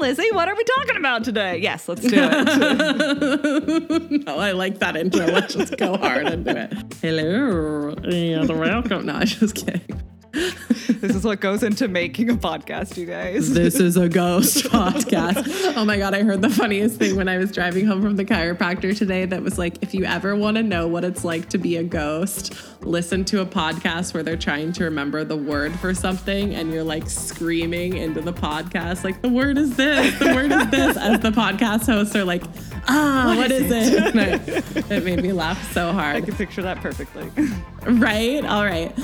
Lizzie, what are we talking about today? Yes, let's do it. no, oh, I like that intro. Let's just go hard into it. Hello and welcome. No, I'm just kidding. this is what goes into making a podcast, you guys. This is a ghost podcast. Oh my God, I heard the funniest thing when I was driving home from the chiropractor today that was like, if you ever want to know what it's like to be a ghost, listen to a podcast where they're trying to remember the word for something and you're like screaming into the podcast, like, the word is this, the word is this, as the podcast hosts are like, ah, what, what is, is, it? it? It made me laugh so hard. I can picture that perfectly. right? All right.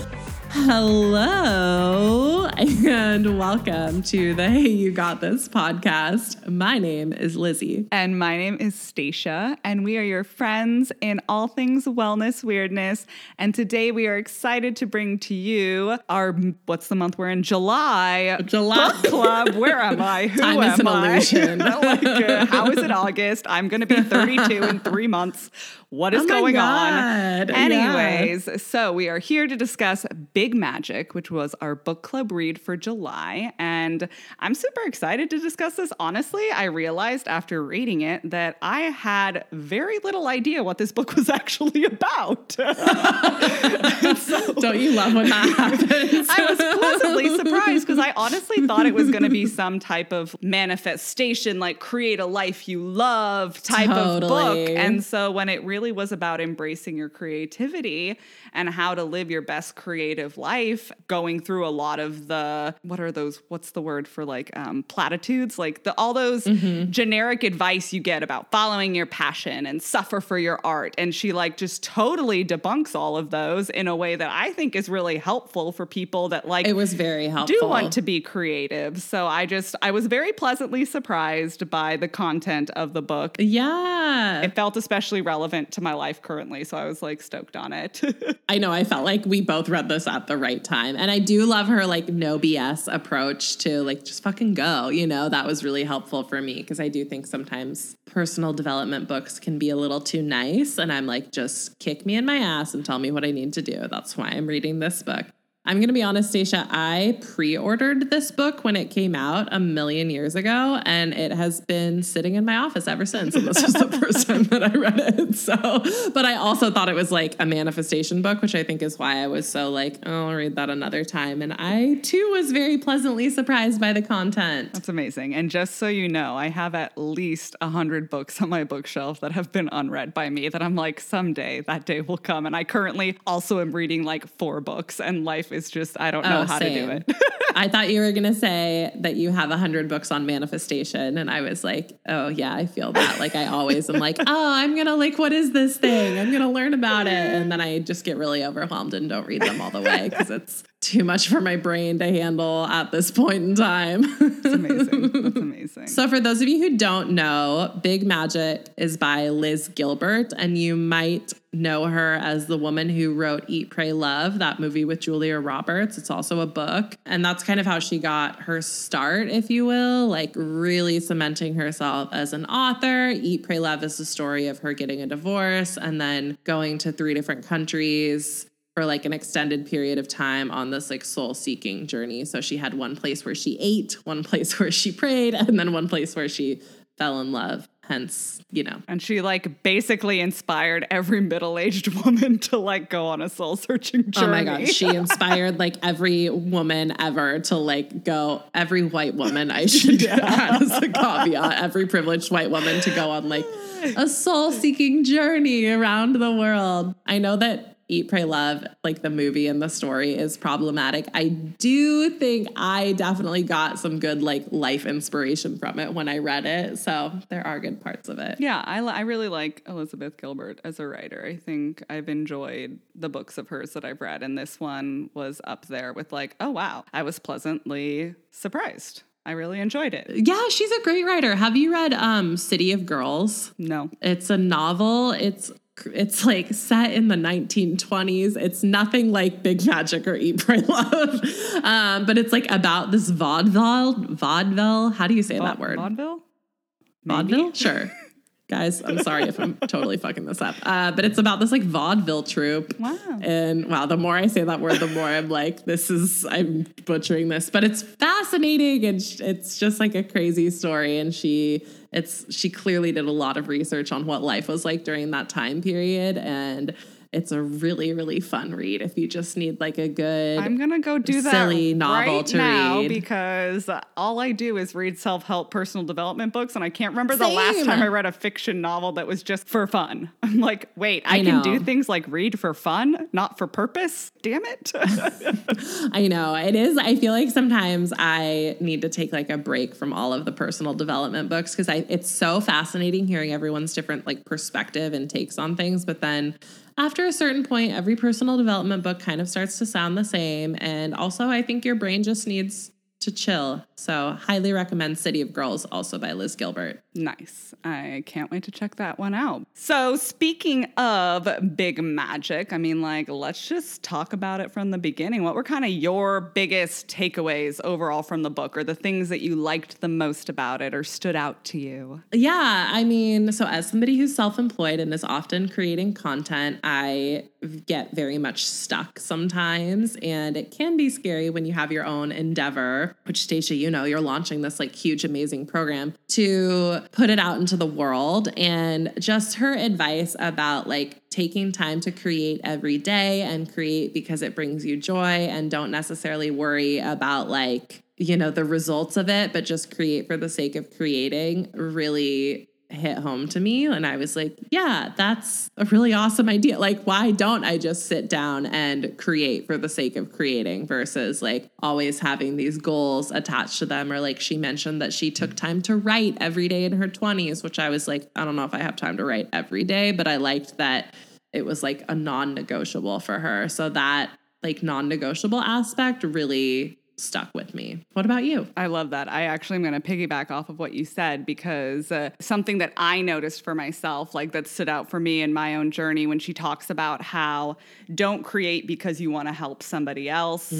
Hello and welcome to the Hey You Got This podcast. My name is Lizzie. And my name is Stacia, and we are your friends in all things wellness weirdness. And today we are excited to bring to you our what's the month we're in? July. July book club. Where am I? Who Time am is an I? illusion. like, uh, how is it August? I'm going to be 32 in three months. What oh is oh going on? Anyways, yeah. so we are here to discuss Big Magic, which was our book club read for July. And I'm super excited to discuss this. Honestly, I realized after reading it that I had very little idea what this book was actually about. so, Don't you love when that happens? I was pleasantly surprised because I honestly thought it was going to be some type of manifestation, like create a life you love type totally. of book. And so when it really was about embracing your creativity and how to live your best creative life, going through a lot of the what are those? What's the word for like um, platitudes? Like the all those mm-hmm. generic advice you get about following your passion and suffer for your art. And she like just totally debunks all of those in a way that I think is really helpful for people that like it was very helpful. Do want to be creative. So I just I was very pleasantly surprised by the content of the book. Yeah. It felt especially relevant to my life currently, so I was like stoked on it. I know I felt like we both read this at the right time. And I do love her like no BS approach to like just fucking go, you know, that was really helpful for me because I do think sometimes personal development books can be a little too nice and I'm like just kick me in my ass and tell me what I need to do. That's why I'm reading this book. I'm going to be honest, Stacia. I pre ordered this book when it came out a million years ago, and it has been sitting in my office ever since. And this was the first time that I read it. So, but I also thought it was like a manifestation book, which I think is why I was so like, oh, I'll read that another time. And I too was very pleasantly surprised by the content. That's amazing. And just so you know, I have at least a hundred books on my bookshelf that have been unread by me that I'm like, someday that day will come. And I currently also am reading like four books, and life is just I don't know oh, how same. to do it. I thought you were gonna say that you have a hundred books on manifestation, and I was like, oh yeah, I feel that. Like I always am like, oh, I'm gonna like, what is this thing? I'm gonna learn about it, and then I just get really overwhelmed and don't read them all the way because it's too much for my brain to handle at this point in time. That's amazing. That's amazing. So, for those of you who don't know, Big Magic is by Liz Gilbert, and you might know her as the woman who wrote Eat, Pray, Love, that movie with Julia Roberts. It's also a book. And that's kind of how she got her start, if you will, like really cementing herself as an author. Eat, Pray, Love is the story of her getting a divorce and then going to three different countries for like an extended period of time on this like soul seeking journey. So she had one place where she ate, one place where she prayed, and then one place where she fell in love. Hence, you know. And she like basically inspired every middle-aged woman to like go on a soul searching journey. Oh my god, she inspired like every woman ever to like go every white woman I should yeah. add as a caveat, every privileged white woman to go on like a soul-seeking journey around the world. I know that Eat, Pray, Love, like the movie and the story is problematic. I do think I definitely got some good like life inspiration from it when I read it. So there are good parts of it. Yeah, I, I really like Elizabeth Gilbert as a writer. I think I've enjoyed the books of hers that I've read, and this one was up there with like, oh wow, I was pleasantly surprised. I really enjoyed it. Yeah, she's a great writer. Have you read um, City of Girls? No. It's a novel. It's it's like set in the 1920s. It's nothing like Big Magic or Eat, Pray, Love, um, but it's like about this vaudeville. Vaudeville. How do you say Va- that word? Vaudeville. Vaudeville. Sure. guys. I'm sorry if I'm totally fucking this up. Uh, but it's about this like vaudeville troupe. Wow. And wow, the more I say that word, the more I'm like, this is, I'm butchering this, but it's fascinating. And sh- it's just like a crazy story. And she, it's, she clearly did a lot of research on what life was like during that time period. And, it's a really really fun read if you just need like a good I'm gonna go do that silly novel right to now read. because all I do is read self help personal development books, and I can't remember the last time I read a fiction novel that was just for fun. I'm like, wait, I, I can know. do things like read for fun, not for purpose. Damn it! I know it is. I feel like sometimes I need to take like a break from all of the personal development books because I it's so fascinating hearing everyone's different like perspective and takes on things. But then after a certain point, every personal development book kind of starts to sound the same. And also, I think your brain just needs to chill. So, highly recommend City of Girls, also by Liz Gilbert. Nice. I can't wait to check that one out. So, speaking of big magic, I mean, like, let's just talk about it from the beginning. What were kind of your biggest takeaways overall from the book, or the things that you liked the most about it or stood out to you? Yeah, I mean, so as somebody who's self employed and is often creating content, I get very much stuck sometimes. And it can be scary when you have your own endeavor, which, Stacia, you know, you're launching this like huge, amazing program to put it out into the world. And just her advice about like taking time to create every day and create because it brings you joy and don't necessarily worry about like, you know, the results of it, but just create for the sake of creating really hit home to me. And I was like, yeah, that's a really awesome idea. Like, why don't I just sit down and create for the sake of creating versus like always having these goals attached to them? Or like she mentioned that she took time to write every day in her 20s, which I was like, I don't know if I have time to write every day, but I liked that it was like a non negotiable for her. So that like non negotiable aspect really stuck with me. What about you? I love that. I actually am going to piggyback off of what you said because uh, something that I noticed for myself, like that stood out for me in my own journey when she talks about how don't create because you want to help somebody else.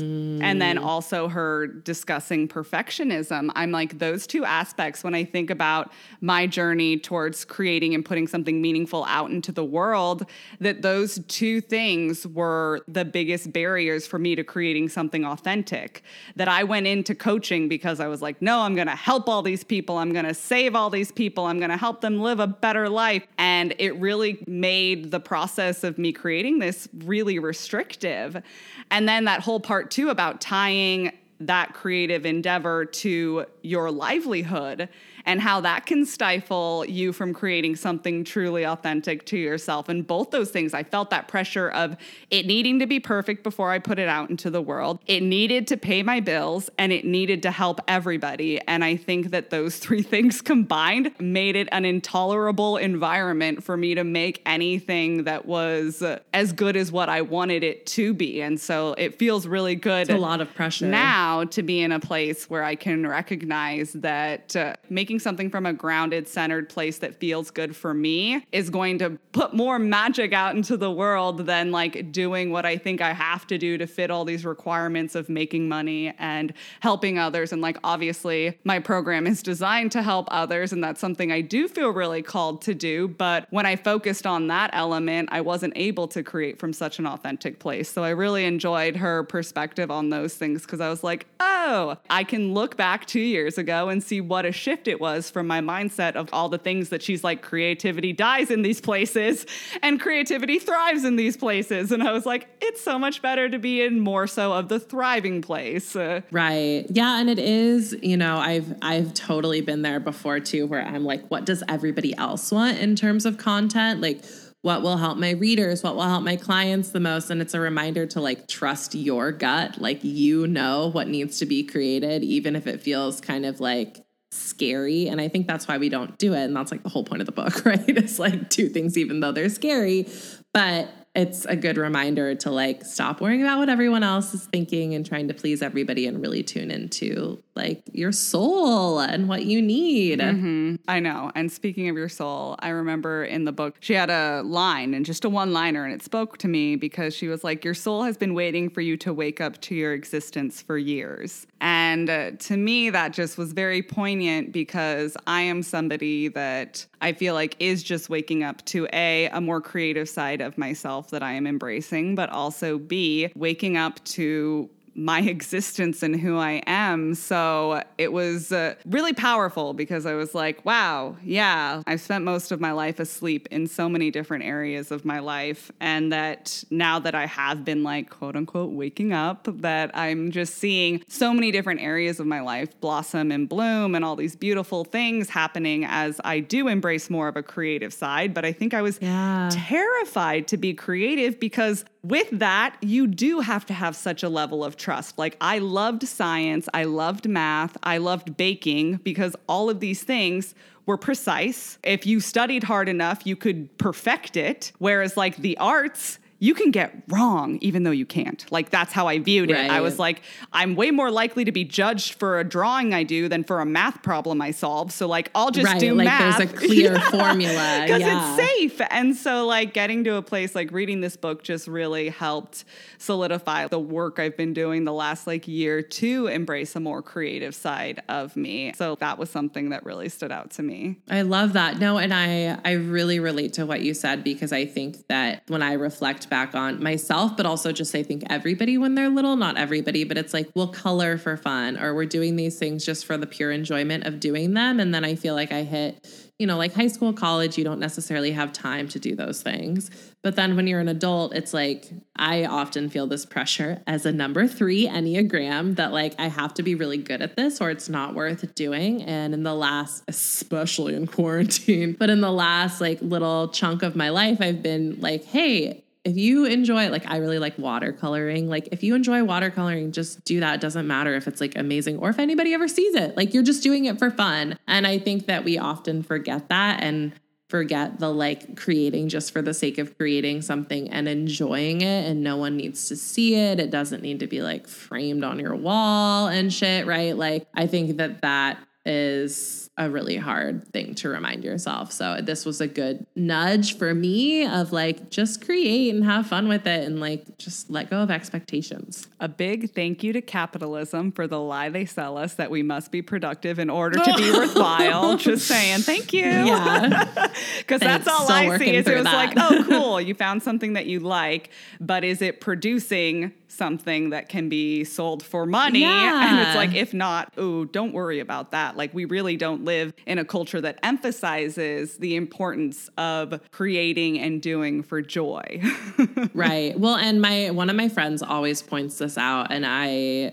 And then also her discussing perfectionism. I'm like, those two aspects, when I think about my journey towards creating and putting something meaningful out into the world, that those two things were the biggest barriers for me to creating something authentic that I went into coaching because I was like, no, I'm going to help all these people. I'm going to save all these people. I'm going to help them live a better life. And it really made the process of me creating this really restrictive. And then that whole part too about tying that creative endeavor to your livelihood and how that can stifle you from creating something truly authentic to yourself. And both those things, I felt that pressure of it needing to be perfect before I put it out into the world. It needed to pay my bills and it needed to help everybody. And I think that those three things combined made it an intolerable environment for me to make anything that was as good as what I wanted it to be. And so it feels really good It's a lot of pressure. now to be in a place where I can recognize that uh, making something from a grounded, centered place that feels good for me is going to put more magic out into the world than like doing what I think I have to do to fit all these requirements of making money and helping others. And like, obviously, my program is designed to help others, and that's something I do feel really called to do. But when I focused on that element, I wasn't able to create from such an authentic place. So I really enjoyed her perspective on those things because I was like, oh, I can look back two years ago and see what a shift it was from my mindset of all the things that she's like, creativity dies in these places and creativity thrives in these places. And I was like, it's so much better to be in more so of the thriving place. Right. Yeah, and it is, you know, I've I've totally been there before too where I'm like what does everybody else want in terms of content? Like what will help my readers? What will help my clients the most? And it's a reminder to like trust your gut. Like you know what needs to be created even if it feels kind of like scary and i think that's why we don't do it and that's like the whole point of the book right it's like do things even though they're scary but it's a good reminder to like stop worrying about what everyone else is thinking and trying to please everybody and really tune into like your soul and what you need. Mm-hmm. I know. And speaking of your soul, I remember in the book, she had a line and just a one liner, and it spoke to me because she was like, Your soul has been waiting for you to wake up to your existence for years. And uh, to me, that just was very poignant because I am somebody that I feel like is just waking up to A, a more creative side of myself that I am embracing, but also B, waking up to my existence and who I am. So it was uh, really powerful because I was like, wow, yeah, I've spent most of my life asleep in so many different areas of my life. And that now that I have been like, quote unquote, waking up, that I'm just seeing so many different areas of my life blossom and bloom and all these beautiful things happening as I do embrace more of a creative side. But I think I was Yeah. terrified to be creative because with that, you do have to have such a level of trust. Like, I loved science, I loved math, I loved baking because all of these things were precise. If you studied hard enough, you could perfect it. Whereas, like, the arts, you can get wrong even though you can't. Like that's how I viewed it. I was like, I'm way more likely to be judged for a drawing I do than for a math problem I solve. So like I'll just right. do like math. there's a clear formula. because Yeah. it's safe. And so, like, getting to a place like reading this book just really helped solidify the work I've been doing the last like year to embrace a more creative side of me. So, that was something that really stood out to me. I love that. No, and I I really relate to what you said because I think that when I reflect back on myself, but also just I think everybody when they're little, not everybody, but it's like we'll color for fun or we're doing these things just for the pure enjoyment of doing them. And then I feel like I hit, you know, like high school, college, you don't necessarily have time to do those things. But then when you're an adult, it's like I often feel this pressure as a number three Enneagram that like I have to be really good at this or it's not worth doing. And in the last, especially in quarantine, but in the last like little chunk of my life, I've been like, hey, if you enjoy like I really like watercoloring, like if you enjoy watercoloring, just do that. It doesn't matter if it's like amazing or if anybody ever sees it. Like you're just doing it for fun. And I think that we often forget that and forget the like creating just for the sake of creating something and enjoying it and no one needs to see it. It doesn't need to be like framed on your wall and shit, right? Like I think that that is a really hard thing to remind yourself. So this was a good nudge for me of like just create and have fun with it and like just let go of expectations. A big thank you to capitalism for the lie they sell us that we must be productive in order to be worthwhile. Just saying, thank you. Yeah. Because that's all Still I see is it was like, oh, cool, you found something that you like, but is it producing something that can be sold for money? And it's like, if not, oh, don't worry about that. Like, we really don't live in a culture that emphasizes the importance of creating and doing for joy. right. Well, and my one of my friends always points this out and I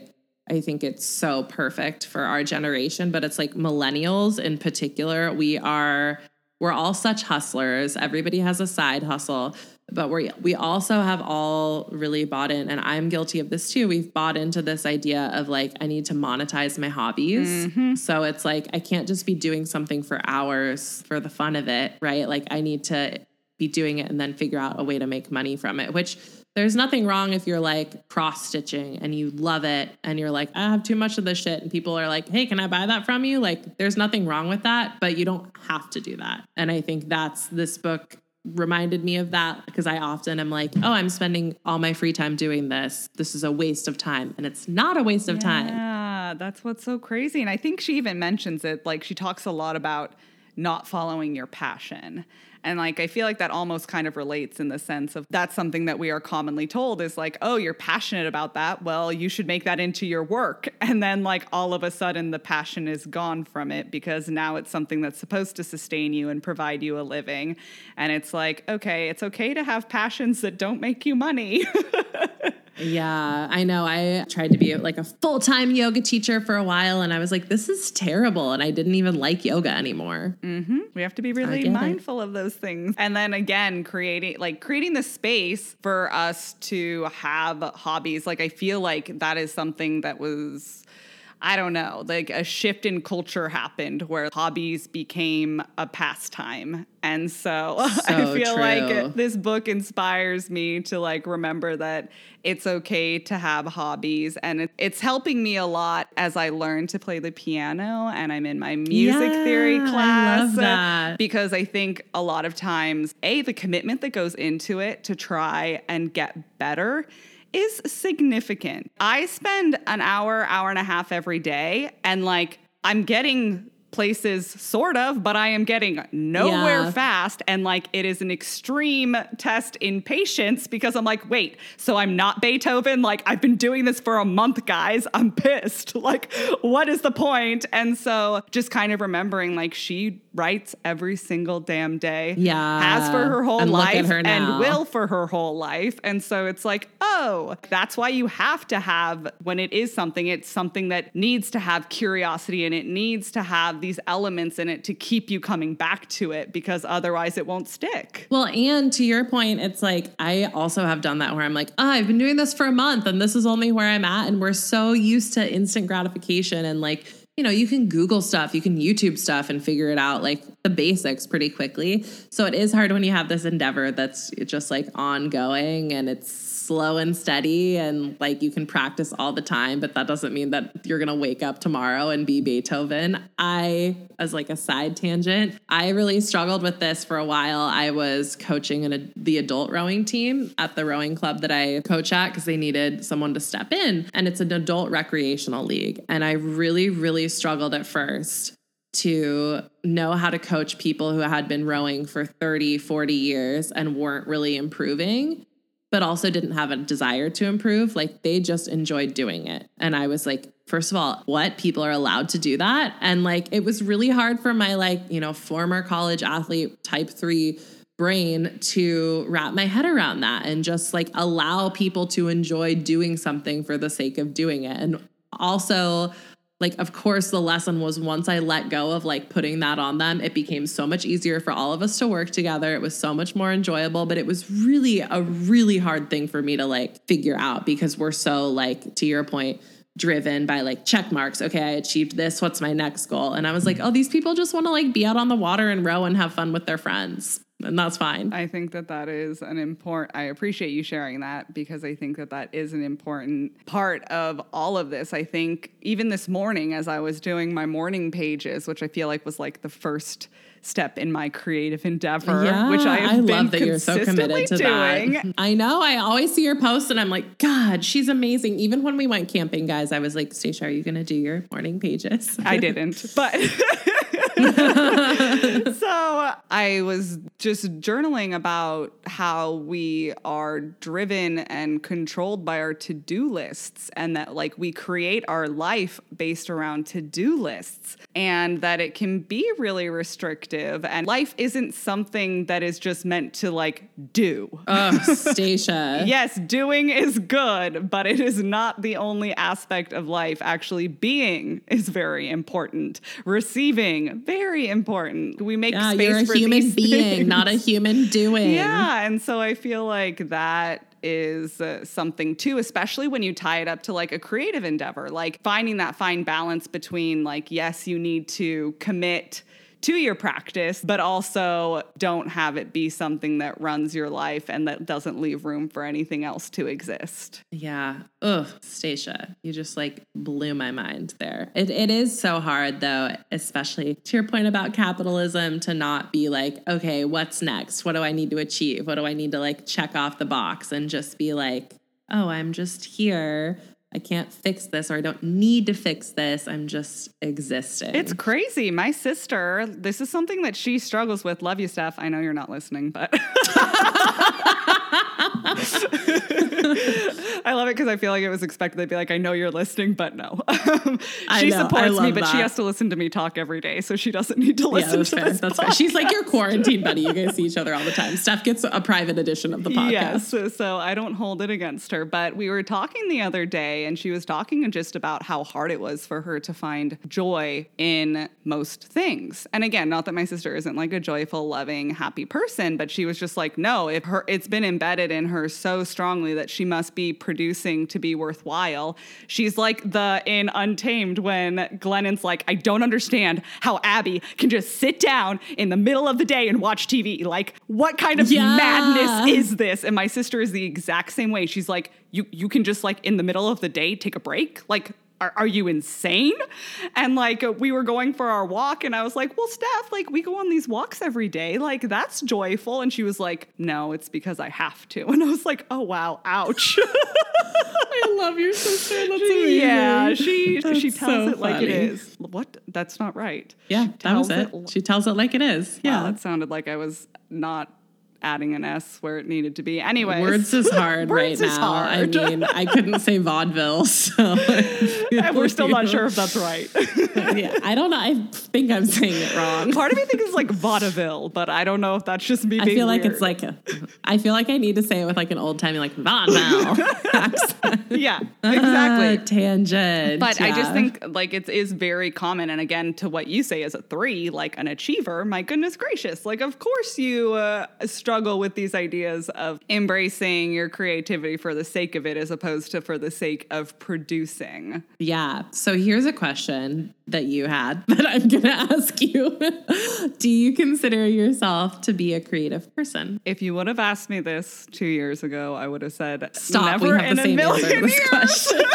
I think it's so perfect for our generation, but it's like millennials in particular, we are we're all such hustlers. Everybody has a side hustle, but we we also have all really bought in and I'm guilty of this too. We've bought into this idea of like I need to monetize my hobbies. Mm-hmm. So it's like I can't just be doing something for hours for the fun of it, right? Like I need to be doing it and then figure out a way to make money from it, which there's nothing wrong if you're like cross stitching and you love it and you're like, I have too much of this shit. And people are like, hey, can I buy that from you? Like, there's nothing wrong with that, but you don't have to do that. And I think that's this book reminded me of that because I often am like, oh, I'm spending all my free time doing this. This is a waste of time. And it's not a waste of time. Yeah, that's what's so crazy. And I think she even mentions it. Like she talks a lot about not following your passion. And like I feel like that almost kind of relates in the sense of that's something that we are commonly told is like, oh, you're passionate about that. Well, you should make that into your work. And then like all of a sudden the passion is gone from it because now it's something that's supposed to sustain you and provide you a living. And it's like, okay, it's okay to have passions that don't make you money. Yeah, I know. I tried to be like a full time yoga teacher for a while and I was like, this is terrible. And I didn't even like yoga anymore. Mm-hmm. We have to be really get it. mindful of those things. And then again, creating like creating the space for us to have hobbies. Like I feel like that is something that was I don't know, like a shift in culture happened where hobbies became a pastime. And so, I feel true. like this book inspires me to like remember that it's okay to have hobbies and it, it's helping me a lot as I learn to play the piano and I'm in my music theory Yeah, I class love that. because I think a lot of times, A, the commitment that goes into it to try and get better is significant. I spend an hour, hour and a half every day, and like I'm getting places sort of but i am getting nowhere Yeah. fast and like it is an extreme test in patience because i'm like wait so i'm not beethoven like i've been doing this for a month guys i'm pissed like what is the point and so just kind of remembering like she writes every single damn day Yeah. has for her whole And life her and will for her whole life. And so it's like, oh, that's why you have to have, when it is something, it's something that needs to have curiosity and it needs to have these elements in it to keep you coming back to it because otherwise it won't stick. Well, and to your point, it's like I also have done that where I'm like, oh, I've been doing this for a month and this is only where I'm at. And we're so used to instant gratification and like, you know, you can Google stuff, you can YouTube stuff and figure it out, like the basics pretty quickly. So it is hard when you have this endeavor that's just like ongoing and it's slow and steady and like you can practice all the time, but that doesn't mean that you're gonna wake up tomorrow and be Beethoven. I, as like a side tangent, I really struggled with this for a while. I was coaching in a, the adult rowing team at the rowing club that I coach at because they needed someone to step in, and it's an adult recreational league. And I really, really struggled at first to know how to coach people who had been rowing for 30, 40 years and weren't really improving, but also didn't have a desire to improve. Like they just enjoyed doing it. And I was like, first of all, what? People are allowed to do that? And like it was really hard for my like, you know, former college athlete type three brain to wrap my head around that and just like allow people to enjoy doing something for the sake of doing it. And also like of course the lesson was once i let go of like putting that on them it became so much easier for all of us to work together. It was so much more enjoyable but it was really a really hard thing for me to like figure out because we're so like to your point driven by like check marks. Okay i achieved this what's my next goal? And i was like oh these people just want to like be out on the water and row and have fun with their friends and that's fine I think that that is an important, I appreciate you sharing that because I think that that is an important part of all of this. I think even this morning, as I was doing my morning pages, which I feel like was like the first step in my creative endeavor, yeah, which I have been love that you're so committed to doing. that. I know. I always see your posts and I'm like, God, she's amazing. Even when we went camping, guys, I was like, Stacia, are you going to do your morning pages? I didn't, but so I was just journaling about how we are driven and controlled by our to do lists, and that like we create our life based around to do lists, and that it can be really restrictive. And life isn't something that is just meant to like do. oh, Stacia. Yes, doing is good, but it is not the only aspect of life. Actually, being is very important. Receiving, very important. We make Yeah, space you're a for human being, things. not a human doing. Yeah, and so I feel like that is uh, something too, especially when you tie it up to like a creative endeavor, like finding that fine balance between like, yes, you need to commit to your practice, but also don't have it be something that runs your life and that doesn't leave room for anything else to exist. Yeah. Ugh, Stacia, you just like blew my mind there. It, it is so hard though, especially to your point about capitalism, to not be like, okay, what's next? What do I need to achieve? What do I need to like check off the box and just be like, oh, I'm just here. I can't fix this or I don't need to fix this. I'm just existing. It's crazy. My sister, this is something that she struggles with. Love you, Steph. I know you're not listening, but I love it because I feel like it was expected. They'd be like, I know you're listening, but no. She know. Supports me, but she has to listen to me talk every day, so she doesn't need to yeah, listen that's to fair. this. That's fair. She's like your quarantine buddy. You guys see each other all the time. Steph gets a private edition of the podcast. Yes, so, so I don't hold it against her. But we were talking the other day, and she was talking just about how hard it was for her to find joy in most things. And again, not that my sister isn't like a joyful, loving, happy person, but she was just like, no, if her it's been embedded in her so strongly that she must be producing to be worthwhile. She's like the in Untamed when Glennon's like, I don't understand how Abby can just sit down in the middle of the day and watch TV. Like, what kind of Yeah. madness is this? And my sister is the exact same way. She's like, you you can just like in the middle of the day take a break. Like, are, are you insane? And like we were going for our walk, and I was like, well, Steph, like we go on these walks every day. Like that's joyful. And she was like, no, it's because I have to. And I was like, oh, wow, ouch. I love your sister. That's amazing. yeah, she That's she tells so it like it funny. is. What? That's not right. Yeah, that was it. it- She tells it like it is. Yeah, Yeah. that sounded like I was not adding an S where it needed to be. Anyway, Words is hard Words right is now. hard. I mean, I couldn't say vaudeville, so and we're still not sure if that's right. yeah, I don't know. I think I'm saying it wrong. Part of me thinks it's like vaudeville, but I don't know if that's just me. I feel like weird. it's like a, I feel like I need to say it with like an old timey like vaudeville yeah, exactly. Uh, tangent. But I just think like it is very common. And again, to what you say as a three, like an achiever, my goodness gracious. Like, of course you uh, struggle with these ideas of embracing your creativity for the sake of it as opposed to for the sake of producing. Yeah. So here's a question that you had that I'm going to ask you. Do you consider yourself to be a creative person? If you would have asked me this two years ago, I would have said, Stop. Never we have in the a same answer to this years. question.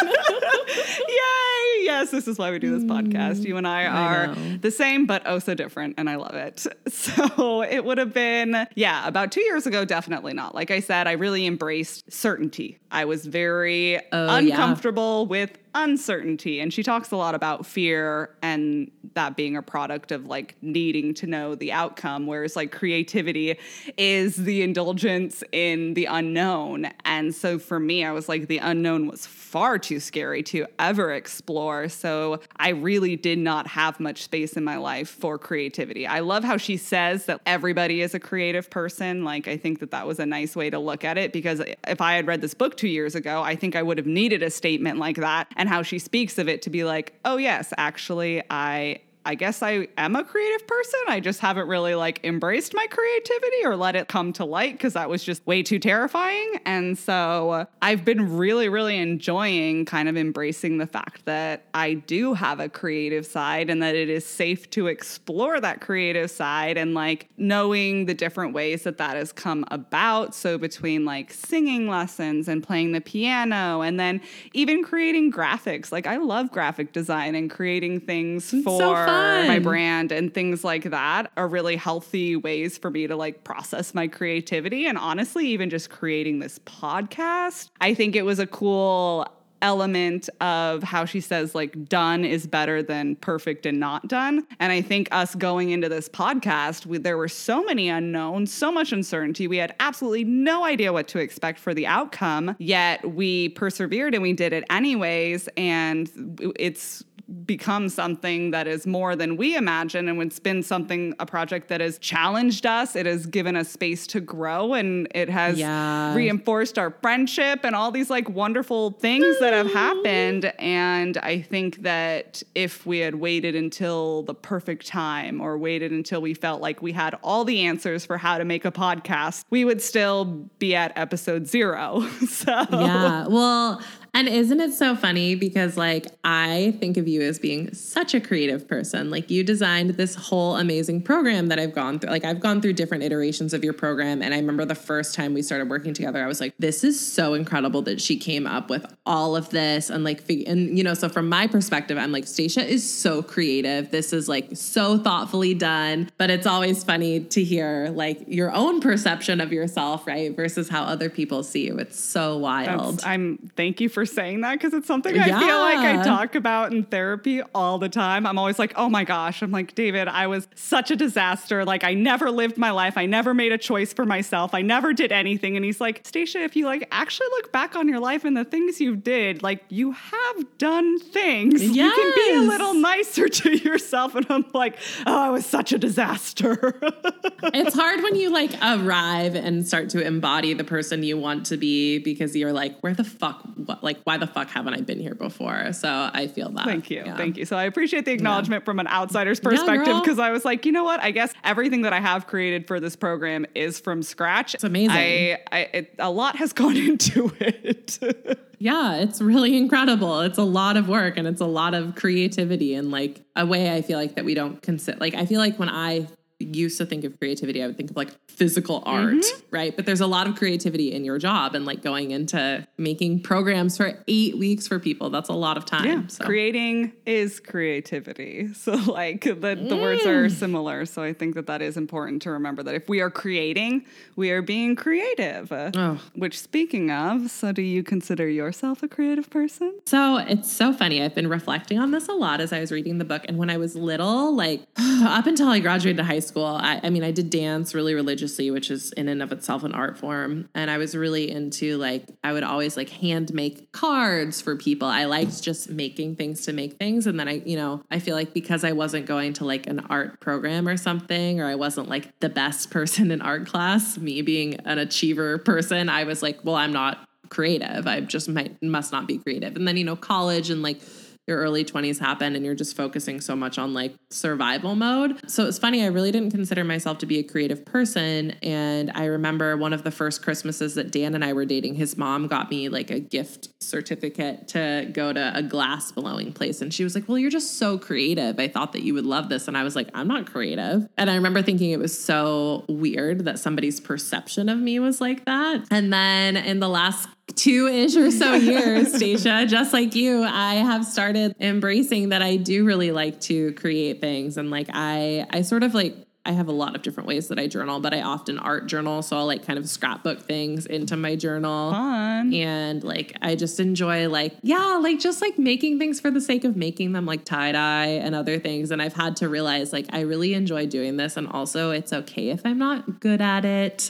Yay! Yes, this is why we do this podcast. You and I Mm, I are the same, but oh so different, and I love it. So it would have been, yeah, about two years ago, definitely not. Like I said, I really embraced certainty. I was very Oh, yeah. uncomfortable with uncertainty. And she talks a lot about fear and that being a product of like needing to know the outcome, whereas like creativity is the indulgence in the unknown. And so for me, I was like, the unknown was far too scary to ever explore. So I really did not have much space in my life for creativity. I love how she says that everybody is a creative person. Like, I think that that was a nice way to look at it because if I had read this book two years ago, I think I would have needed a statement like that and how she speaks of it to be like, oh, yes, actually, I. I guess I am a creative person. I just haven't really like embraced my creativity or let it come to light because that was just way too terrifying. And so uh, I've been really, really enjoying kind of embracing the fact that I do have a creative side and that it is safe to explore that creative side and like knowing the different ways that that has come about. So between like singing lessons and playing the piano and then even creating graphics. Like I love graphic design and creating things for fun. my brand and things like that are really healthy ways for me to like process my creativity and honestly even just creating this podcast. I think it was a cool element of how she says like done is better than perfect and not done and i think us going into this podcast we, there were so many unknowns so much uncertainty we had absolutely no idea what to expect for the outcome yet we persevered and we did it anyways and it's become something that is more than we imagine and it's been something a project that has challenged us it has given us space to grow and it has Yeah. reinforced our friendship and all these like wonderful things that have happened and i think that if we had waited until the perfect time or waited until we felt like we had all the answers for how to make a podcast we would still be at episode 0 so Yeah. Well, and isn't it so funny because like I think of you as being such a creative person. Like you designed this whole amazing program that I've gone through. Like I've gone through different iterations of your program and I remember the first time we started working together I was like this is so incredible that she came up with all of this and like and you know so from my perspective I'm like Stacia is so creative. This is like so thoughtfully done, but it's always funny to hear like your own perception of yourself, right? Versus how other people see you. It's so wild. That's, I'm thank you for saying that because it's something I feel like I talk about in therapy all the time. I'm always like, oh my gosh. I'm like, David, I was such a disaster. Like I never lived my life. I never made a choice for myself. I never did anything. And he's like, Stacia, if you like actually look back on your life and the things you did, like you have done things. You can be a little nicer to yourself. And I'm like, oh, I was such a disaster. it's hard when you like arrive and start to embody the person you want to be because you're like, where the fuck, what, like, why the fuck haven't I been here before? So I feel that. Thank you. Yeah. Thank you. So I appreciate the acknowledgement from an outsider's perspective because I was like, you know what? I guess everything that I have created for this program is from scratch. It's amazing. I, I it, a lot has gone into it. Yeah, it's really incredible. It's a lot of work and it's a lot of creativity and like a way I feel like that we don't consider. Like, I feel like when I used to think of creativity, I would think of like physical art, Mm-hmm. right? But there's a lot of creativity in your job and like going into making programs for eight weeks for people. That's a lot of time. Yeah, so. creating is creativity. So, like, the, the words Mm. are similar. So, I think that that is important to remember that if we are creating, we are being creative. Uh, Oh. Which, speaking of, so do you consider yourself a creative person? So it's so funny. I've been reflecting on this a lot as I was reading the book. And when I was little, like up until I graduated high school, I, I mean, I did dance really religiously, which is in and of itself an art form. And I was really into like, I would always like hand make cards for people. I liked just making things to make things. And then I, you know, I feel like because I wasn't going to like an art program or something, or I wasn't like the best person in art class, me being an achiever person, I was like, well, I'm not creative. I just might must not be creative. And then you know, college and like your early 20s happen and you're just focusing so much on like survival mode. So it's funny, I really didn't consider myself to be a creative person. And I remember one of the first Christmases that Dan and I were dating, his mom got me like a gift certificate to go to a glass blowing place. And she was like, Well, you're just so creative. I thought that you would love this. And I was like, I'm not creative. And I remember thinking it was so weird that somebody's perception of me was like that. And then in the last two ish or so years, Stacia, just like you, I have started embracing that I do really like to create things. And like I I sort of like I have a lot of different ways that I journal, but I often art journal. So I'll like kind of scrapbook things into my journal. Fun. And like I just enjoy like, yeah, like just like making things for the sake of making them like tie-dye and other things. And I've had to realize like I really enjoy doing this. And also it's okay if I'm not good at it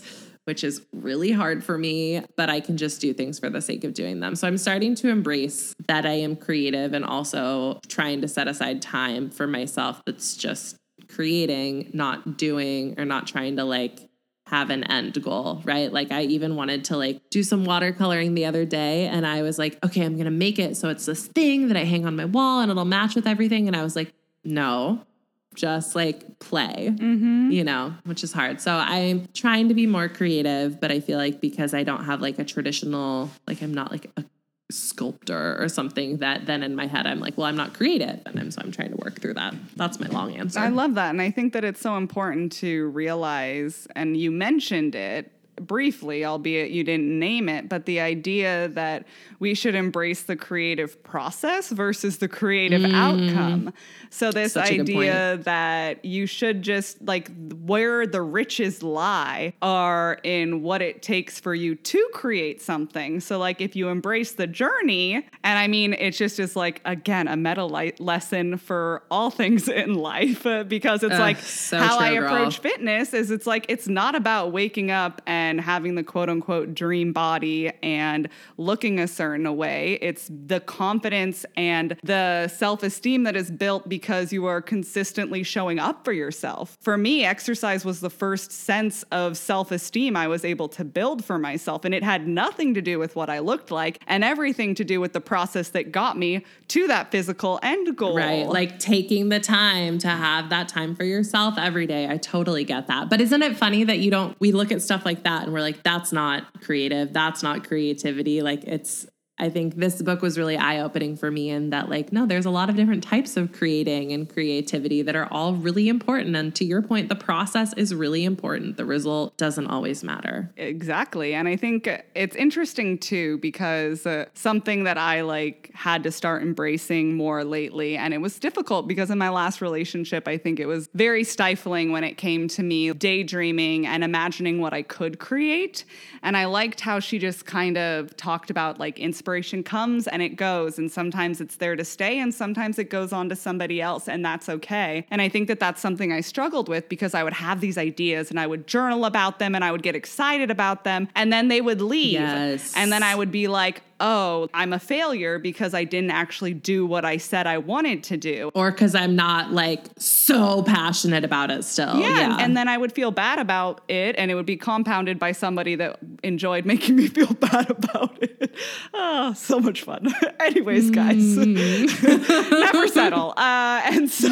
which is really hard for me, but I can just do things for the sake of doing them. So I'm starting to embrace that I am creative and also trying to set aside time for myself that's just creating, not doing or not trying to like have an end goal, right? Like I even wanted to like do some watercoloring the other day and I was like, okay, I'm going to make it so it's this thing that I hang on my wall and it'll match with everything and I was like, no, just like play, mm-hmm. you know, which is hard. So I'm trying to be more creative, but I feel like because I don't have like a traditional, like I'm not like a sculptor or something that then in my head I'm like, well, I'm not creative. And I'm so I'm trying to work through that. That's my long answer. I love that. And I think that it's so important to realize, and you mentioned it briefly, albeit you didn't name it, but the idea that we should embrace the creative process versus the creative outcome. So, this Such idea that you should just like where the riches lie are in what it takes for you to create something. So, like, if you embrace the journey, and I mean, it just is like, again, a meta li- lesson for all things in life uh, because it's Ugh, like so how I true, girl. approach fitness is it's like it's not about waking up and having the quote unquote dream body and looking a certain way. It's the confidence and the self esteem that is built because you are consistently showing up for yourself. For me, exercise was the first sense of self esteem I was able to build for myself. And it had nothing to do with what I looked like and everything to do with the process that got me to that physical end goal. Right. Like taking the time to have that time for yourself every day. I totally get that. But isn't it funny that you don't, we look at stuff like that and we're like, that's not creative. That's not creativity. Like it's, I think this book was really eye opening for me in that, like, no, there's a lot of different types of creating and creativity that are all really important. And to your point, the process is really important. The result doesn't always matter. Exactly. And I think it's interesting too because uh, something that I like had to start embracing more lately and it was difficult because in my last relationship I think it was very stifling when it came to me daydreaming and imagining what I could create and I liked how she just kind of talked about like inspiration comes and it goes and sometimes it's there to stay and sometimes it goes on to somebody else and that's okay. And I think that that's something I struggled with because I would have these ideas and I would journal about them and I would get excited about them and then they would leave. Yes. And then I would be like, oh, I'm a failure because I didn't actually do what I said I wanted to do. Or because I'm not like so passionate about it still. Yeah, And then I would feel bad about it, and it would be compounded by somebody that enjoyed making me feel bad about it. Oh, so much fun. Anyways, guys, never settle. Uh, and so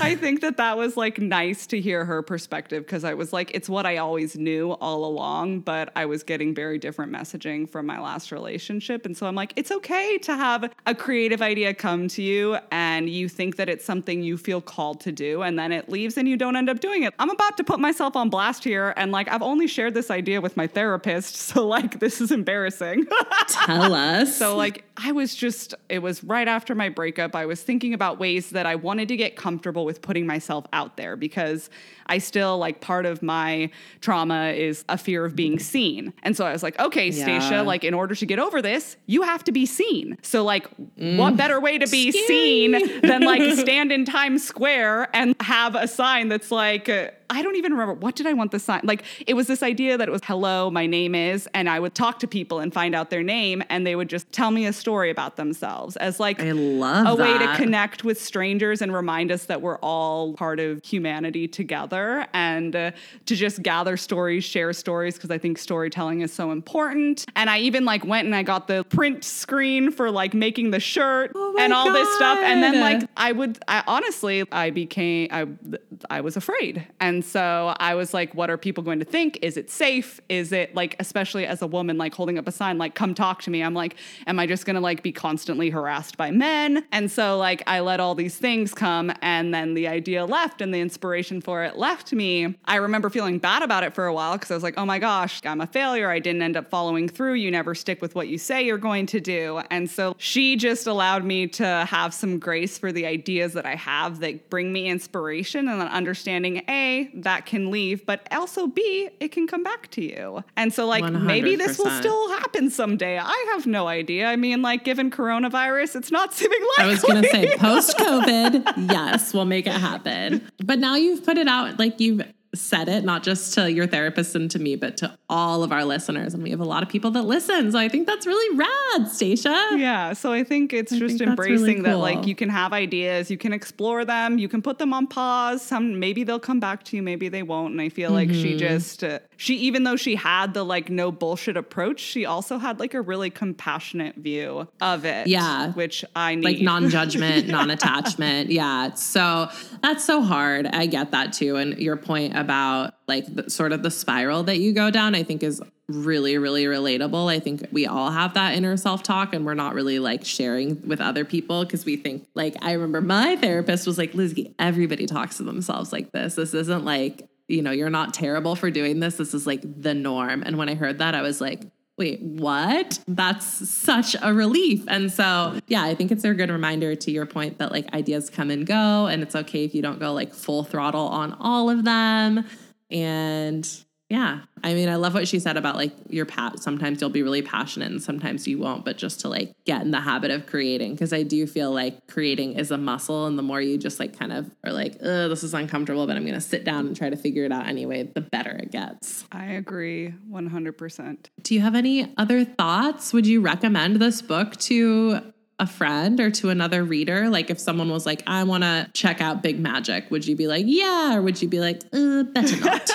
I think that that was like nice to hear her perspective because I was like, it's what I always knew all along, but I was getting very different messaging from my last relationship. And so I'm like, it's okay to have a creative idea come to you and you think that it's something you feel called to do and then it leaves and you don't end up doing it. I'm about to put myself on blast here and like I've only shared this idea with my therapist, so like this is embarrassing. Tell us. So like I was just it was right after my breakup. I was thinking about ways that I wanted to get comfortable with putting myself out there because I still like part of my trauma is a fear of being seen. And so I was like, okay, Yeah. Stacia, like in order to get over this, you have to be seen. So like Mm. what better way to be Scary. seen than like stand in Times Square and have a sign that's like uh, I don't even remember what did I want the sign like it was this idea that it was hello my name is and I would talk to people and find out their name and they would just tell me a story about themselves as like I love a way to connect with strangers and remind us that we're all part of humanity together and uh, to just gather stories, share stories because I think storytelling is so important. And I even like went and I got the print screen for like making the shirt Oh and all this stuff and then like I would I honestly I became I I was afraid. And so I was like what are people going to think? Is it safe? Is it like especially as a woman like holding up a sign like come talk to me. I'm like am I just going to like be constantly harassed by men? And so like I let all these things come and then the idea left and the inspiration for it left me. I remember feeling bad about it for a while because I was like, "Oh my gosh, I'm a failure. I didn't end up following through. You never stick with what you say you're going to do." And so she just allowed me to have some grace for the ideas that I have that bring me inspiration and then understanding A, that can leave, but also B, it can come back to you. And so like maybe this will still happen someday. I have no idea. I mean, like given coronavirus, it's not seeming likely. I was going to say post COVID, yes, we'll make it happen. But now you've put it out, like you've said it, not just to your therapist and to me, but to all of our listeners. And we have a lot of people that listen. So I think that's really rad, Stacia. Yeah, so I think it's just think that's really embracing that like you can have ideas, you can explore them, you can put them on pause. Some maybe they'll come back to you, maybe they won't. And I feel like Mm-hmm. she just uh, she even though she had the like no bullshit approach, she also had like a really compassionate view of it. Yeah. which I need. like non-judgment, non-attachment. Yeah. So that's so hard. I get that too. And your point about like the, sort of the spiral that you go down, I think is really, really relatable. I think we all have that inner self-talk and we're not really like sharing with other people because we think like I remember my therapist was like, Lizzie, everybody talks to themselves like this. This isn't like, you know, you're not terrible for doing this. This is like the norm. And when I heard that, I was like, wait, what? That's such a relief. And so, yeah, I think it's a good reminder to your point that like ideas come and go, and it's okay if you don't go like full throttle on all of them. And yeah, I mean, I love what she said about like your pat. Sometimes you'll be really passionate and sometimes you won't, but just to like get in the habit of creating. Cause I do feel like creating is a muscle. And the more you just like kind of are like, oh, this is uncomfortable, but I'm going to sit down and try to figure it out anyway, the better it gets. I agree 100%. Do you have any other thoughts? Would you recommend this book to a friend or to another reader? Like if someone was like, I want to check out Big Magic, would you be like, yeah? Or would you be like, uh, better not?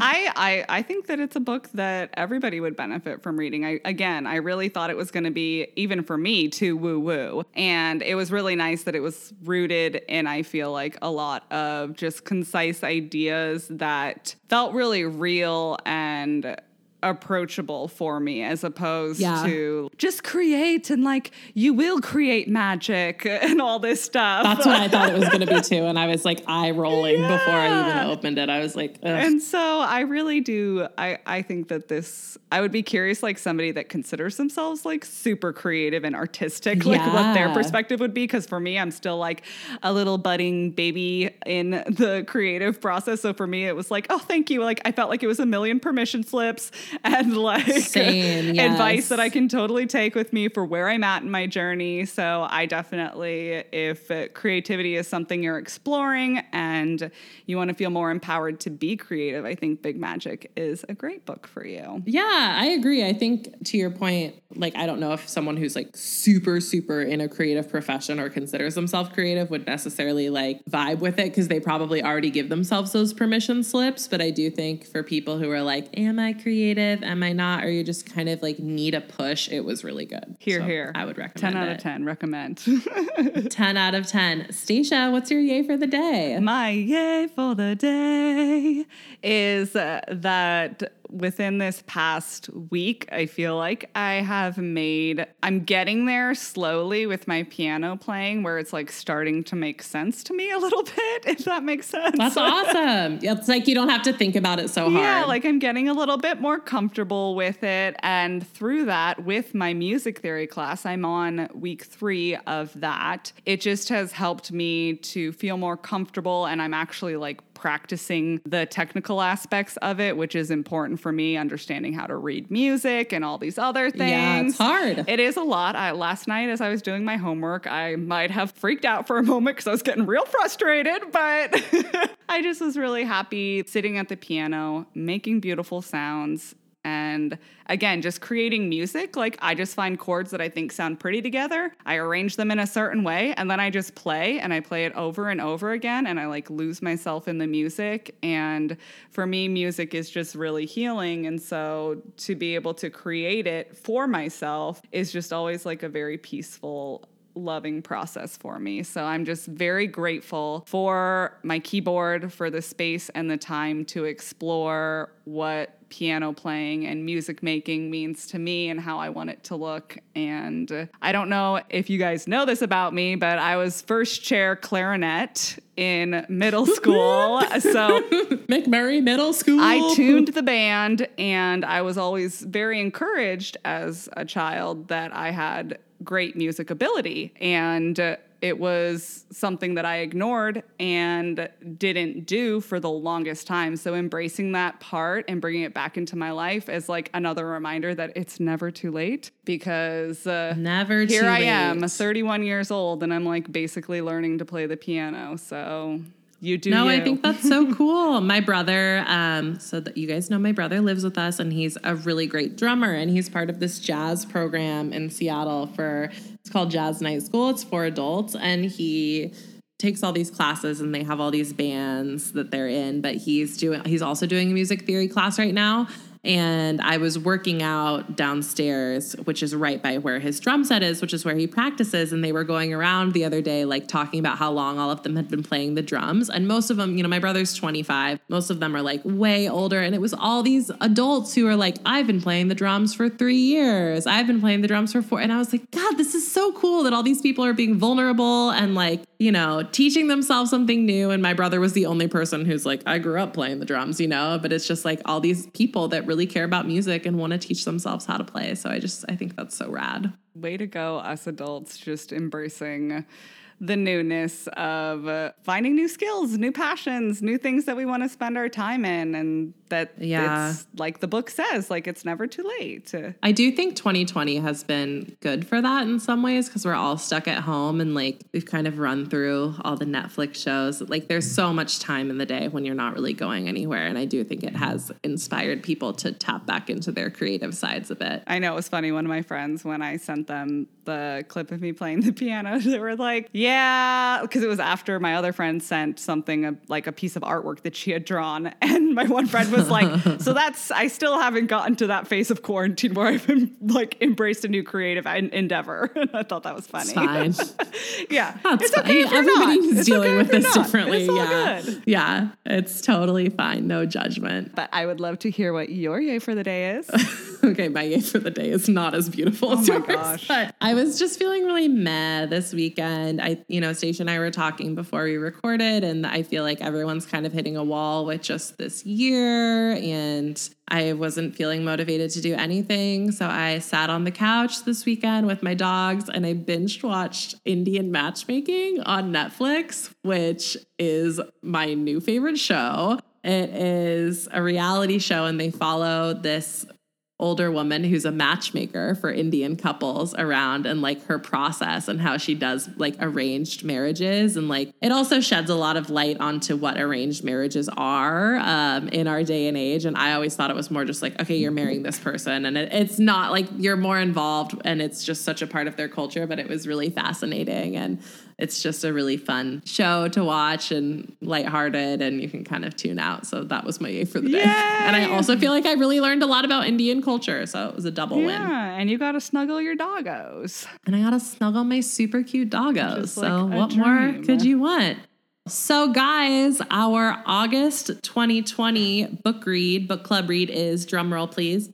I, I I think that it's a book that everybody would benefit from reading. I again, I really thought it was going to be even for me too woo woo, and it was really nice that it was rooted in. I feel like a lot of just concise ideas that felt really real and approachable for me as opposed Yeah. to just create and like you will create magic and all this stuff. That's what I thought it was going to be too. And I was like eye rolling before I even opened it. I was like, Ugh. And so I really do I I think that this I would be curious like somebody that considers themselves like super creative and artistic like what their perspective would be because for me I'm still like a little budding baby in the creative process so for me it was like oh thank you like I felt like it was a million permission slips and like Same, advice that I can totally take with me for where I'm at in my journey so I definitely if creativity is something you're exploring and you want to feel more empowered to be creative I think Big Magic is a great book for you. Yeah, I agree. I think to your point, like I don't know if someone who's like super super in a creative profession or considers themselves creative would necessarily like vibe with it because they probably already give themselves those permission slips, but I do think for people who are like am I creative? Am I not? Or you just kind of like need a push, it was really good. Here, So here. I would recommend 10 out it. of 10 recommend. 10 out of 10. Stacia, what's your yay for the day? My yay for the day is uh, that within this past week, I feel like I have made, I'm getting there slowly with my piano playing where it's like starting to make sense to me a little bit, if that makes sense. That's awesome. It's like you don't have to think about it so hard. Yeah, like I'm getting a little bit more comfortable with it. And through that, with my music theory class, I'm on week three of that. It just has helped me to feel more comfortable. And I'm actually like practicing the technical aspects of it, which is important for me, understanding how to read music and all these other things. Yeah, it's hard. It is a lot. I, last night, as I was doing my homework, I might have freaked out for a moment because I was getting real frustrated, but I just was really happy sitting at the piano, making beautiful sounds, and again, just creating music. Like I just find chords that I think sound pretty together. I arrange them in a certain way and then I just play and I play it over and over again and I like lose myself in the music. And for me, music is just really healing. And so to be able to create it for myself is just always like a very peaceful loving process for me. So I'm just very grateful for my keyboard, for the space and the time to explore what piano playing and music making means to me and how I want it to look. And I don't know if you guys know this about me, but I was first chair clarinet in middle school. so McMurray Middle School. I tuned the band and I was always very encouraged as a child that I had great music ability. And uh, it was something that I ignored and didn't do for the longest time. So embracing that part and bringing it back into my life is like another reminder that it's never too late because uh, never here I late. am, 31 years old, and I'm like basically learning to play the piano. So you do. No, you. I think that's so cool. My brother, um, so that you guys know, my brother lives with us, and he's a really great drummer, and he's part of this jazz program in Seattle for it's called Jazz Night School. It's for adults, and he takes all these classes and they have all these bands that they're in but he's doing he's also doing a music theory class right now and I was working out downstairs, which is right by where his drum set is, which is where he practices. And they were going around the other day, like talking about how long all of them had been playing the drums. And most of them, you know, my brother's 25, most of them are like way older. And it was all these adults who are like, I've been playing the drums for three years, I've been playing the drums for four. And I was like, God, this is so cool that all these people are being vulnerable and like, you know, teaching themselves something new. And my brother was the only person who's like, I grew up playing the drums, you know, but it's just like all these people that really care about music and want to teach themselves how to play. So I just I think that's so rad. Way to go, us adults, just embracing the newness of finding new skills, new passions, new things that we want to spend our time in, and that Yeah. it's like the book says, like it's never too late. I do think 2020 has been good for that in some ways because we're all stuck at home and like we've kind of run through all the Netflix shows. Like there's so much time in the day when you're not really going anywhere. And I do think it has inspired people to tap back into their creative sides a bit. I know it was funny. One of my friends, when I sent them the clip of me playing the piano, they were like, "Yeah," because it was after my other friend sent something like a piece of artwork that she had drawn, and my one friend was like, "So that's I still haven't gotten to that phase of quarantine where I've been, like embraced a new creative en- endeavor." And I thought that was funny. It's fine. yeah, That's it's okay fine. if you're Everybody's not. Dealing okay with this not. differently. It's yeah. good. Yeah. It's totally fine. No judgment. But I would love to hear what your yay for the day is. okay, my yay for the day is not as beautiful oh as Oh my yours. gosh. But I was just feeling really meh this weekend. I, you know, Stacia and I were talking before we recorded, and I feel like everyone's kind of hitting a wall with just this year, and I wasn't feeling motivated to do anything. So I sat on the couch this weekend with my dogs, and I binge watched Indian matchmaking on Netflix, which is my new favorite show. It is a reality show, and they follow this older woman who's a matchmaker for Indian couples around and like her process and how she does like arranged marriages. And like it also sheds a lot of light onto what arranged marriages are um, in our day and age. And I always thought it was more just like, okay, you're marrying this person. And it, it's not like you're more involved and it's just such a part of their culture, but it was really fascinating. And it's just a really fun show to watch and lighthearted, and you can kind of tune out. So that was my yay for the day. And I also feel like I really learned a lot about Indian culture. So it was a double win. yeah, and you got to snuggle your doggos. And I got to snuggle my super cute doggos. Like so what more could you want? So, guys, our August 2020 book read, book club read is drumroll, please.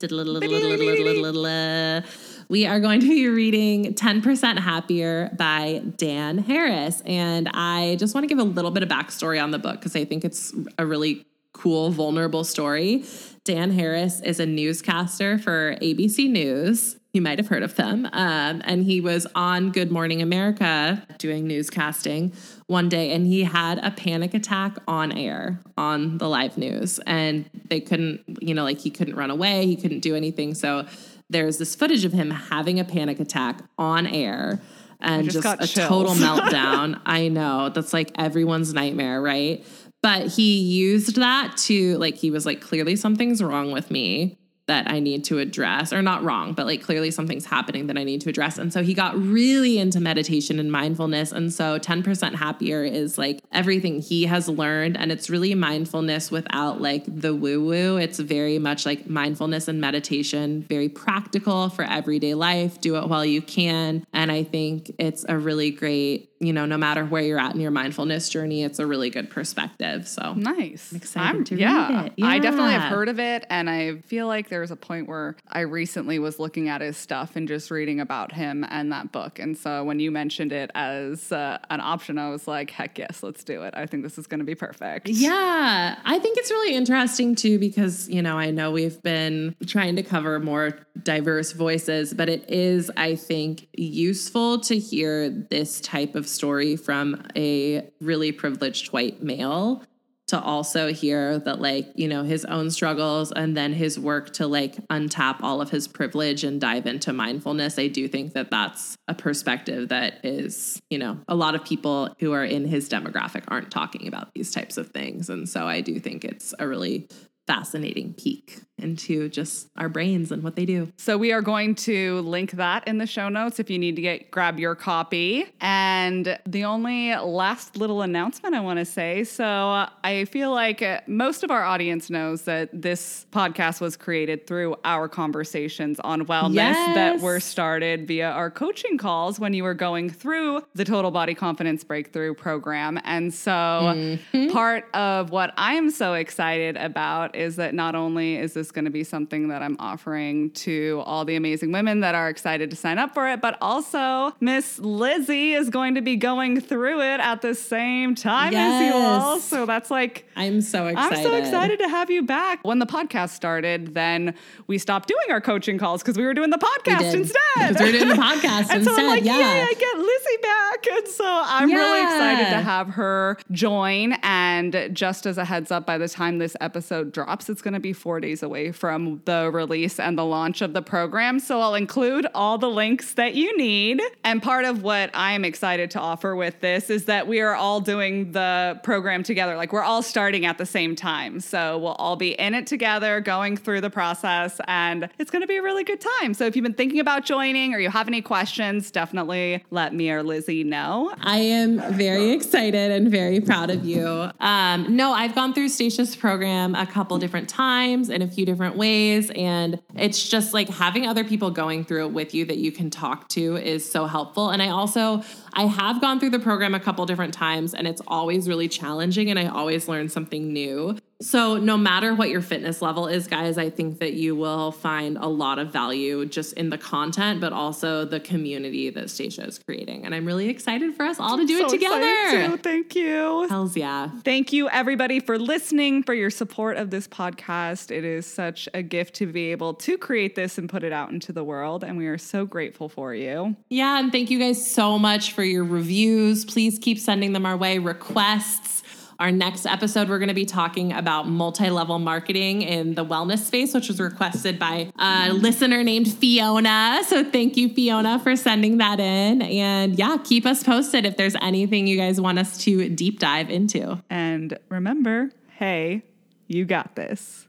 We are going to be reading 10% Happier by Dan Harris. And I just want to give a little bit of backstory on the book because I think it's a really cool, vulnerable story. Dan Harris is a newscaster for ABC News. You might have heard of them. Um, and he was on Good Morning America doing newscasting one day, and he had a panic attack on air on the live news. And they couldn't, you know, like he couldn't run away, he couldn't do anything. So there's this footage of him having a panic attack on air and just just, a chills. total meltdown. I know that's like everyone's nightmare, right? But he used that to like he was like clearly something's wrong with me that I need to address or not wrong, but like clearly something's happening that I need to address. And so he got really into meditation and mindfulness and so 10% happier is like everything he has learned and it's really mindfulness without like the woo woo. It's very much like mindfulness and meditation, very practical for everyday life. Do it while you can. And I think it's a really great, you know, no matter where you're at in your mindfulness journey, it's a really good perspective. So Nice. excited to read yeah. I definitely have heard of it. And I feel like there was a point where I recently was looking at his stuff and just reading about him and that book. And so when you mentioned it as uh, an option, I was like, heck yes, let's do it. I think this is going to be perfect. Yeah, I think it's really interesting too because, you know, I know we've been trying to cover more diverse voices, but it is, I think, useful to hear this type of story from a really privileged white male to also hear that like you know his own struggles and then his work to like untap all of his privilege and dive into mindfulness. I do think that that's a perspective that is you know a lot of people who are in his demographic aren't talking about these types of things. And so i do think it's a really fascinating peek into just our brains and what they do So we are going to link that in the show notes if you need to get grab your copy. And the only last little announcement I want to say, so uh, I feel like most of our audience knows that this podcast was created through our conversations on wellness that were started via our coaching calls when you were going through the Total Body Confidence Breakthrough program. And so part of what I'm so excited about is that not only is this going to be something that I'm offering to all the amazing women that are excited to sign up for it, but also Miss Lizzie is going to be going through it at the same time as you all. So that's like i'm so excited I'm so excited to have you back. When the podcast started, then we stopped doing our coaching calls because we were doing the podcast instead. Because we were doing the podcast and so I'm instead, like, yeah. yay, I get Lizzie back. And so I'm really excited to have her join. And just as a heads up, by the time this episode drops, it's going to be four days away from the release and the launch of the program. So I'll include all the links that you need. And part of what I'm excited to offer with this is that we are all doing the program together. Like we're all starting at the same time. So we'll all be in it together, going through the process, and it's going to be a really good time. So if you've been thinking about joining or you have any questions, definitely let me or Lizzie know. I am very excited and very proud of you. Um, no, I've gone through Stacia's program a couple different times in a few different ways. And it's just like having other people going through it with you that you can talk to is so helpful. And I also, I have gone through the program a couple different times and it's always really challenging and I always learn something new. So, no matter what your fitness level is, guys, I think that you will find a lot of value just in the content, but also the community that Stacia is creating. And I'm really excited for us all to do it So excited together. too. Thank you. Hells yeah. Thank you, everybody, for listening, for your support of this podcast. It is such a gift to be able to create this and put it out into the world. And we are so grateful for you. Yeah. And thank you guys so much for your reviews. Please keep sending them our way, requests. Our next episode, we're going to be talking about multi level marketing in the wellness space, which was requested by a listener named Fiona. So thank you, Fiona, for sending that in. And yeah, keep us posted if there's anything you guys want us to deep dive into. And remember, hey, you got this.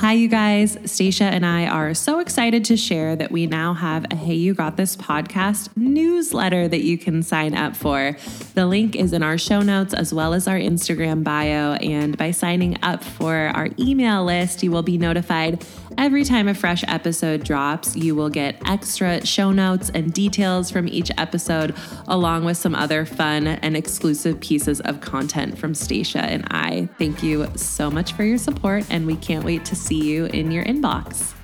Hi, you guys. Stacia and I are so excited to share that we now have a Hey You Got This podcast newsletter that you can sign up for. The link is in our show notes as well as our Instagram bio. And by signing up for our email list, you will be notified Every time a fresh episode drops, you will get extra show notes and details from each episode, along with some other fun and exclusive pieces of content from Stacia and I. Thank you so much for your support, and we can't wait to see you in your inbox.